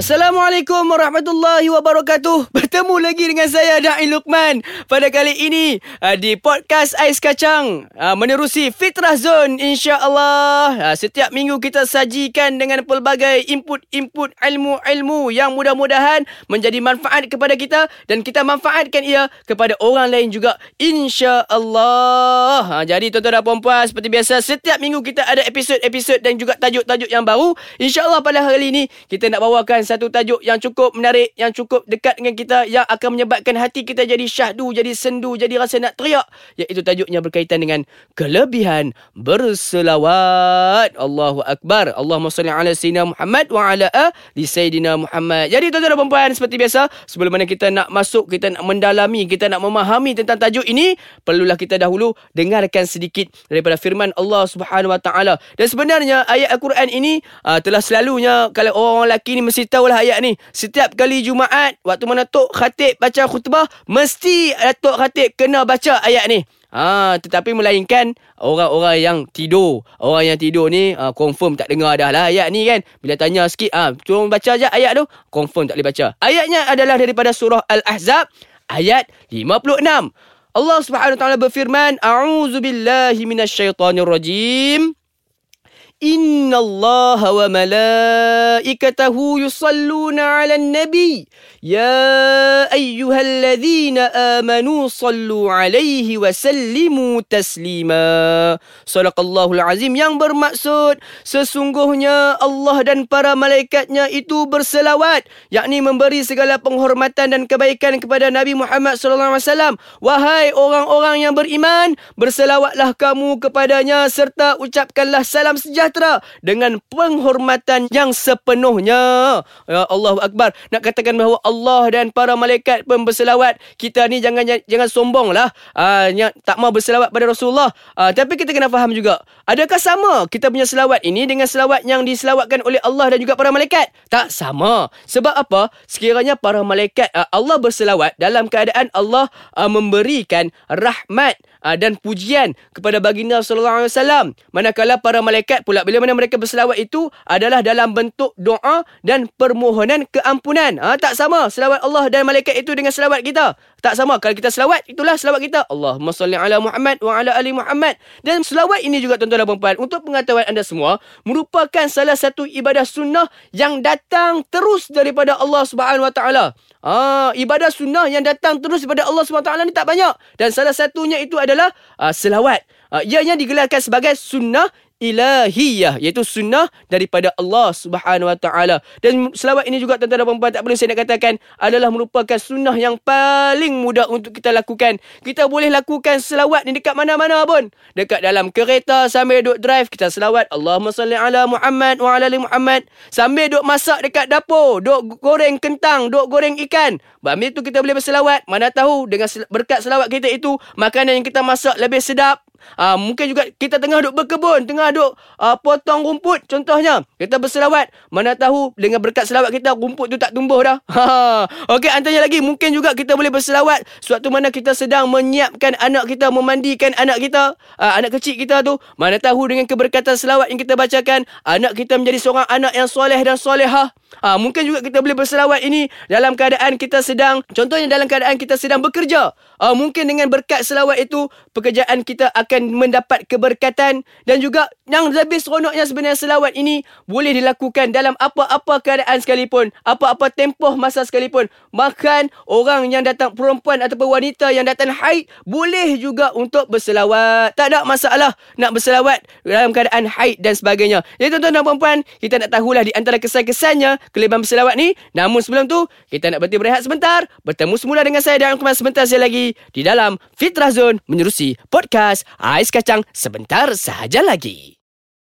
Assalamualaikum warahmatullahi wabarakatuh. Bertemu lagi dengan saya Da'i Luqman pada kali ini uh, di podcast Ais Kacang uh, menerusi Fitrah Zone insya-Allah. Uh, setiap minggu kita sajikan dengan pelbagai input-input ilmu-ilmu yang mudah-mudahan menjadi manfaat kepada kita dan kita manfaatkan ia kepada orang lain juga insya-Allah. Jadi tuan-tuan dan puan-puan seperti biasa setiap minggu kita ada episod-episod dan juga tajuk-tajuk yang baru. Insya-Allah pada hari ini kita nak bawakan satu tajuk yang cukup menarik, yang cukup dekat dengan kita, yang akan menyebabkan hati kita jadi syahdu, jadi sendu, jadi rasa nak teriak. Iaitu tajuknya berkaitan dengan kelebihan berselawat. Allahu Akbar. Allahumma salli ala Sayyidina Muhammad wa ala ali Sayyidina Muhammad. Jadi tuan-tuan dan perempuan, seperti biasa, sebelum mana kita nak masuk, kita nak mendalami, kita nak memahami tentang tajuk ini, perlulah kita dahulu dengarkan sedikit daripada firman Allah Subhanahu Wa Taala. Dan sebenarnya ayat Al-Quran ini uh, telah selalunya kalau orang lelaki ni mesti tahulah ayat ni. Setiap kali Jumaat, waktu mana Tok Khatib baca khutbah, mesti Tok Khatib kena baca ayat ni. Ha, tetapi melainkan orang-orang yang tidur. Orang yang tidur ni ha, confirm tak dengar dah lah ayat ni kan. Bila tanya sikit, ha, cuma baca aja ayat tu, confirm tak boleh baca. Ayatnya adalah daripada surah Al-Ahzab, ayat 56. Allah Subhanahu Wa Taala berfirman, "A'udzubillahi minasyaitonirrajim." Inna Allah wa malaikatahu yusalluna ala nabi. Ya ayyuhal ladhina amanu sallu alaihi wa sallimu taslima. Salakallahul azim. Yang bermaksud Sesungguhnya Allah dan para malaikatnya itu berselawat Yakni memberi segala penghormatan dan kebaikan kepada Nabi Muhammad SAW Wahai orang-orang yang beriman Berselawatlah kamu kepadanya Serta ucapkanlah salam sejahtera sejahtera dengan penghormatan yang sepenuhnya. Ya Allah Akbar. Nak katakan bahawa Allah dan para malaikat pun berselawat. Kita ni jangan jangan sombonglah. Uh, yang tak mau berselawat pada Rasulullah. Uh, tapi kita kena faham juga. Adakah sama kita punya selawat ini dengan selawat yang diselawatkan oleh Allah dan juga para malaikat? Tak sama. Sebab apa? Sekiranya para malaikat uh, Allah berselawat dalam keadaan Allah uh, memberikan rahmat uh, dan pujian kepada baginda sallallahu alaihi wasallam. Manakala para malaikat pula bila mana mereka berselawat itu adalah dalam bentuk doa dan permohonan keampunan. Ha, tak sama selawat Allah dan malaikat itu dengan selawat kita. Tak sama kalau kita selawat itulah selawat kita. Allahumma salli ala Muhammad wa ala ali Muhammad. Dan selawat ini juga tuan-tuan dan puan-puan untuk pengetahuan anda semua merupakan salah satu ibadah sunnah yang datang terus daripada Allah Subhanahu wa taala. Ah, ibadah sunnah yang datang terus daripada Allah SWT ni tak banyak. Dan salah satunya itu adalah uh, selawat. Uh, ianya digelarkan sebagai sunnah ilahiyah iaitu sunnah daripada Allah Subhanahu Wa Taala. Dan selawat ini juga tuan-tuan dan puan tak boleh saya nak katakan adalah merupakan sunnah yang paling mudah untuk kita lakukan. Kita boleh lakukan selawat ni dekat mana-mana pun. Dekat dalam kereta sambil duduk drive kita selawat Allahumma salli ala Muhammad wa ala ali Muhammad. Sambil duduk masak dekat dapur duduk goreng kentang duduk goreng ikan. Bahawa itu kita boleh berselawat. Mana tahu dengan berkat selawat kita itu makanan yang kita masak lebih sedap Uh, mungkin juga kita tengah duk berkebun, tengah duk uh, potong rumput contohnya. Kita berselawat, mana tahu dengan berkat selawat kita rumput tu tak tumbuh dah. Okey, antaranya lagi mungkin juga kita boleh berselawat suatu mana kita sedang menyiapkan anak kita, memandikan anak kita, uh, anak kecil kita tu. Mana tahu dengan keberkatan selawat yang kita bacakan, anak kita menjadi seorang anak yang soleh dan solehah. Ha, mungkin juga kita boleh berselawat ini dalam keadaan kita sedang, contohnya dalam keadaan kita sedang bekerja. Ha, mungkin dengan berkat selawat itu, pekerjaan kita akan mendapat keberkatan. Dan juga yang lebih seronoknya sebenarnya selawat ini boleh dilakukan dalam apa-apa keadaan sekalipun. Apa-apa tempoh masa sekalipun. Bahkan orang yang datang perempuan ataupun wanita yang datang haid boleh juga untuk berselawat. Tak ada masalah nak berselawat dalam keadaan haid dan sebagainya. Jadi tuan-tuan dan puan kita nak tahulah di antara kesan-kesannya kelebihan berselawat ni. Namun sebelum tu, kita nak berhenti berehat sebentar. Bertemu semula dengan saya dan Kumas sebentar saya lagi di dalam Fitrah Zone menerusi podcast Ais Kacang sebentar sahaja lagi.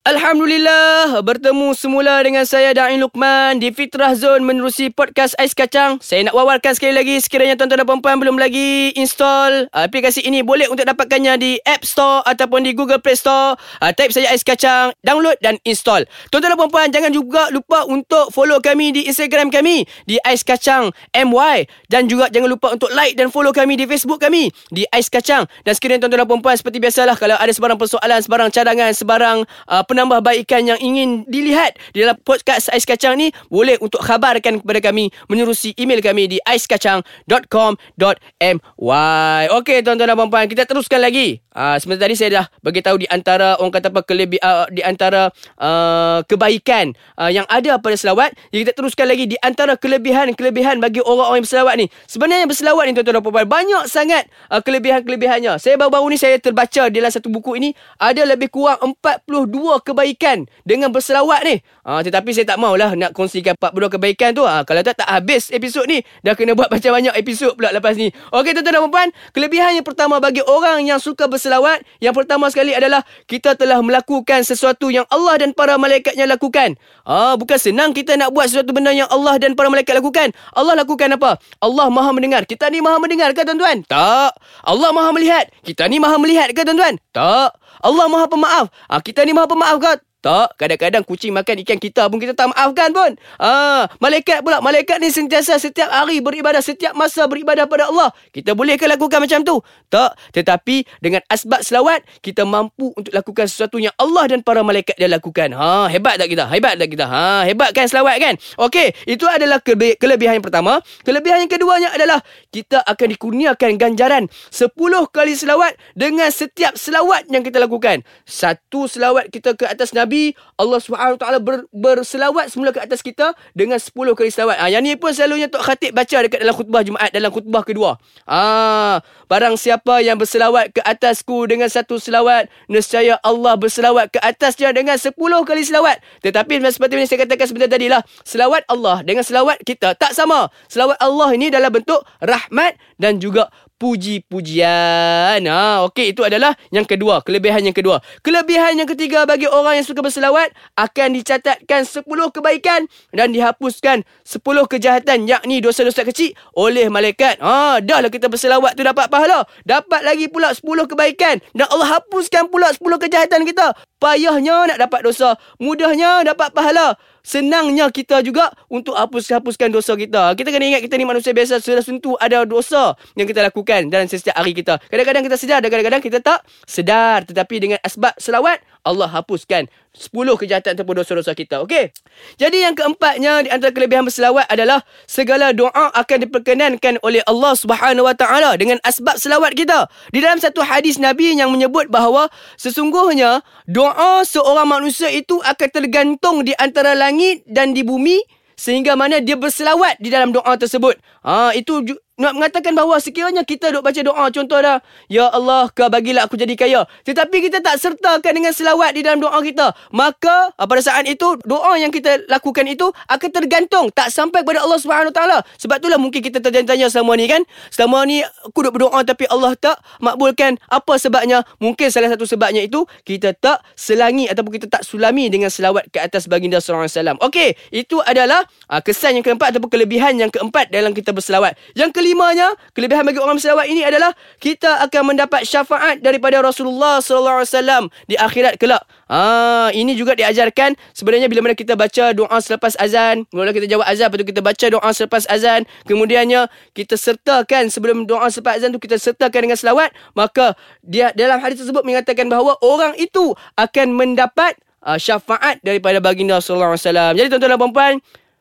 Alhamdulillah bertemu semula dengan saya Dain Lukman di Fitrah Zone menerusi podcast Ais Kacang. Saya nak wawarkan sekali lagi sekiranya tuan-tuan dan puan-puan belum lagi install aplikasi ini boleh untuk dapatkannya di App Store ataupun di Google Play Store. Uh, type saja Ais Kacang, download dan install. Tuan-tuan dan puan-puan jangan juga lupa untuk follow kami di Instagram kami di Ais Kacang MY dan juga jangan lupa untuk like dan follow kami di Facebook kami di Ais Kacang. Dan sekiranya tuan-tuan dan puan-puan seperti biasalah kalau ada sebarang persoalan, sebarang cadangan, sebarang uh, penambahbaikan yang ingin dilihat di dalam podcast Ais Kacang ni boleh untuk khabarkan kepada kami menerusi email kami di aiskacang.com.my. Okey tuan-tuan dan puan-puan, kita teruskan lagi. Uh, sebentar tadi saya dah bagi tahu di antara orang kata apa kelebih uh, di antara uh, kebaikan uh, yang ada pada selawat. Jadi kita teruskan lagi di antara kelebihan-kelebihan bagi orang-orang yang berselawat ni. Sebenarnya berselawat ni tuan-tuan dan puan-puan banyak sangat uh, kelebihan-kelebihannya. Saya baru-baru ni saya terbaca di dalam satu buku ini ada lebih kurang 42 kebaikan dengan berselawat ni. Ha, tetapi saya tak maulah nak kongsikan 42 kebaikan tu. Ha, kalau tak, tak habis episod ni. Dah kena buat macam banyak episod pula lepas ni. Okey tuan-tuan dan puan Kelebihan yang pertama bagi orang yang suka berselawat. Yang pertama sekali adalah kita telah melakukan sesuatu yang Allah dan para malaikatnya lakukan. Ha, bukan senang kita nak buat sesuatu benda yang Allah dan para malaikat lakukan. Allah lakukan apa? Allah maha mendengar. Kita ni maha mendengar ke tuan-tuan? Tak. Allah maha melihat. Kita ni maha melihat ke tuan-tuan? Tak. Allah maha pemaaf. Ha, kita ni maha pemaaf ke? Tak, kadang-kadang kucing makan ikan kita pun kita tak maafkan pun. Ah, malaikat pula, malaikat ni sentiasa setiap hari beribadah, setiap masa beribadah pada Allah. Kita bolehkah lakukan macam tu? Tak, tetapi dengan asbab selawat, kita mampu untuk lakukan sesuatu yang Allah dan para malaikat dia lakukan. Ha, hebat tak kita? Hebat tak kita? Ha, hebat kan selawat kan? Okey, itu adalah kele- kelebihan yang pertama. Kelebihan yang keduanya adalah kita akan dikurniakan ganjaran 10 kali selawat dengan setiap selawat yang kita lakukan. Satu selawat kita ke atas Nabi Nabi Allah SWT ber, berselawat semula ke atas kita dengan 10 kali selawat. Ah yang ni pun selalunya Tok Khatib baca dekat dalam khutbah Jumaat dalam khutbah kedua. Ah barang siapa yang berselawat ke atasku dengan satu selawat, nescaya Allah berselawat ke atasnya dengan 10 kali selawat. Tetapi seperti yang saya katakan sebentar tadi lah, selawat Allah dengan selawat kita tak sama. Selawat Allah ini dalam bentuk rahmat dan juga puji-pujian. Ha, okey, itu adalah yang kedua. Kelebihan yang kedua. Kelebihan yang ketiga bagi orang yang suka berselawat akan dicatatkan 10 kebaikan dan dihapuskan 10 kejahatan yakni dosa-dosa kecil oleh malaikat. Ha, dah lah kita berselawat tu dapat pahala. Dapat lagi pula 10 kebaikan dan Allah hapuskan pula 10 kejahatan kita. Payahnya nak dapat dosa, mudahnya dapat pahala. Senangnya kita juga untuk hapus-hapuskan dosa kita. Kita kena ingat kita ni manusia biasa sudah tentu ada dosa yang kita lakukan dalam setiap hari kita. Kadang-kadang kita sedar dan kadang-kadang kita tak sedar. Tetapi dengan asbab selawat, Allah hapuskan 10 kejahatan ataupun dosa-dosa kita. Okey. Jadi yang keempatnya di antara kelebihan berselawat adalah segala doa akan diperkenankan oleh Allah Subhanahu Wa Taala dengan asbab selawat kita. Di dalam satu hadis Nabi yang menyebut bahawa sesungguhnya doa seorang manusia itu akan tergantung di antara langit dan di bumi sehingga mana dia berselawat di dalam doa tersebut. Ha itu nak mengatakan bahawa sekiranya kita duk baca doa contoh dah ya Allah kau bagilah aku jadi kaya. Tetapi kita tak sertakan dengan selawat di dalam doa kita. Maka ah, pada saat itu doa yang kita lakukan itu akan tergantung tak sampai kepada Allah Subhanahu taala. Sebab itulah mungkin kita tertanya-tanya selama ni kan? Selama ni aku duk berdoa tapi Allah tak makbulkan apa sebabnya. Mungkin salah satu sebabnya itu kita tak selangi ataupun kita tak sulami dengan selawat ke atas baginda sallallahu alaihi wasallam. Okey itu adalah ah, kesan yang keempat ataupun kelebihan yang keempat dalam kita berselawat. Yang kelima kelimanya, kelebihan bagi orang berselawat ini adalah kita akan mendapat syafaat daripada Rasulullah sallallahu alaihi wasallam di akhirat kelak. Ah, ini juga diajarkan sebenarnya bila mana kita baca doa selepas azan, mula kita jawab azan, tu kita baca doa selepas azan, kemudiannya kita sertakan sebelum doa selepas azan tu kita sertakan dengan selawat, maka dia dalam hadis tersebut mengatakan bahawa orang itu akan mendapat uh, syafaat daripada baginda sallallahu alaihi wasallam. Jadi tuan-tuan dan puan-puan,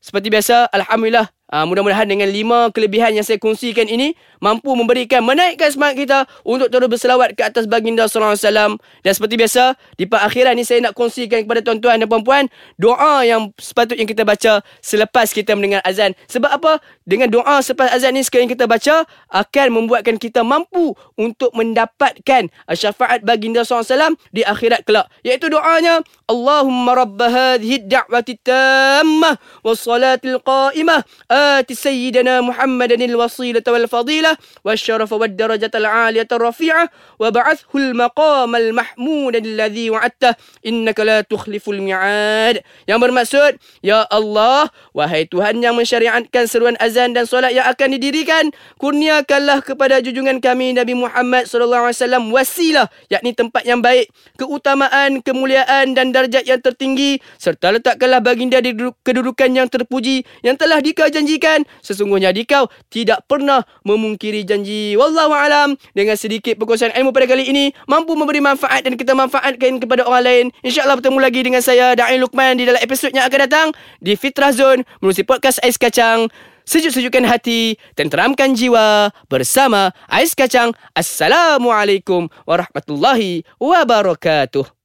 seperti biasa alhamdulillah Uh, mudah-mudahan dengan lima kelebihan yang saya kongsikan ini mampu memberikan menaikkan semangat kita untuk terus berselawat ke atas baginda sallallahu alaihi wasallam. Dan seperti biasa di akhiran ni saya nak kongsikan kepada tuan-tuan dan puan-puan doa yang sepatutnya kita baca selepas kita mendengar azan. Sebab apa? Dengan doa selepas azan ni sekali kita baca akan membuatkan kita mampu untuk mendapatkan syafaat baginda sallallahu alaihi wasallam di akhirat kelak. Iaitu doanya Allahumma rabb hadhihi ad-da'wati tammah was salatil qa'imah آت سيدنا محمدا الوصيلة والفضيلة والشرف والدرجة العالية الرفيعة وبعثه المقام المحمود الذي وعدته إنك لا تخلف الميعاد yang bermaksud Ya Allah wahai Tuhan yang mensyariatkan seruan azan dan solat yang akan didirikan kurniakanlah kepada junjungan kami Nabi Muhammad sallallahu alaihi wasallam wasilah yakni tempat yang baik keutamaan kemuliaan dan darjat yang tertinggi serta letakkanlah baginda di kedudukan yang terpuji yang telah dikau janjikan sesungguhnya dikau tidak pernah memungkiri janji wallahu alam dengan sedikit perkongsian ilmu pada kali ini mampu memberi manfaat dan kita manfaatkan kepada orang lain insyaallah bertemu lagi dengan saya Da'i Lukman di dalam episod yang akan datang di Fitrah Zone menerusi podcast Ais Kacang sejuk-sejukkan hati, tenteramkan jiwa bersama Ais Kacang. Assalamualaikum warahmatullahi wabarakatuh.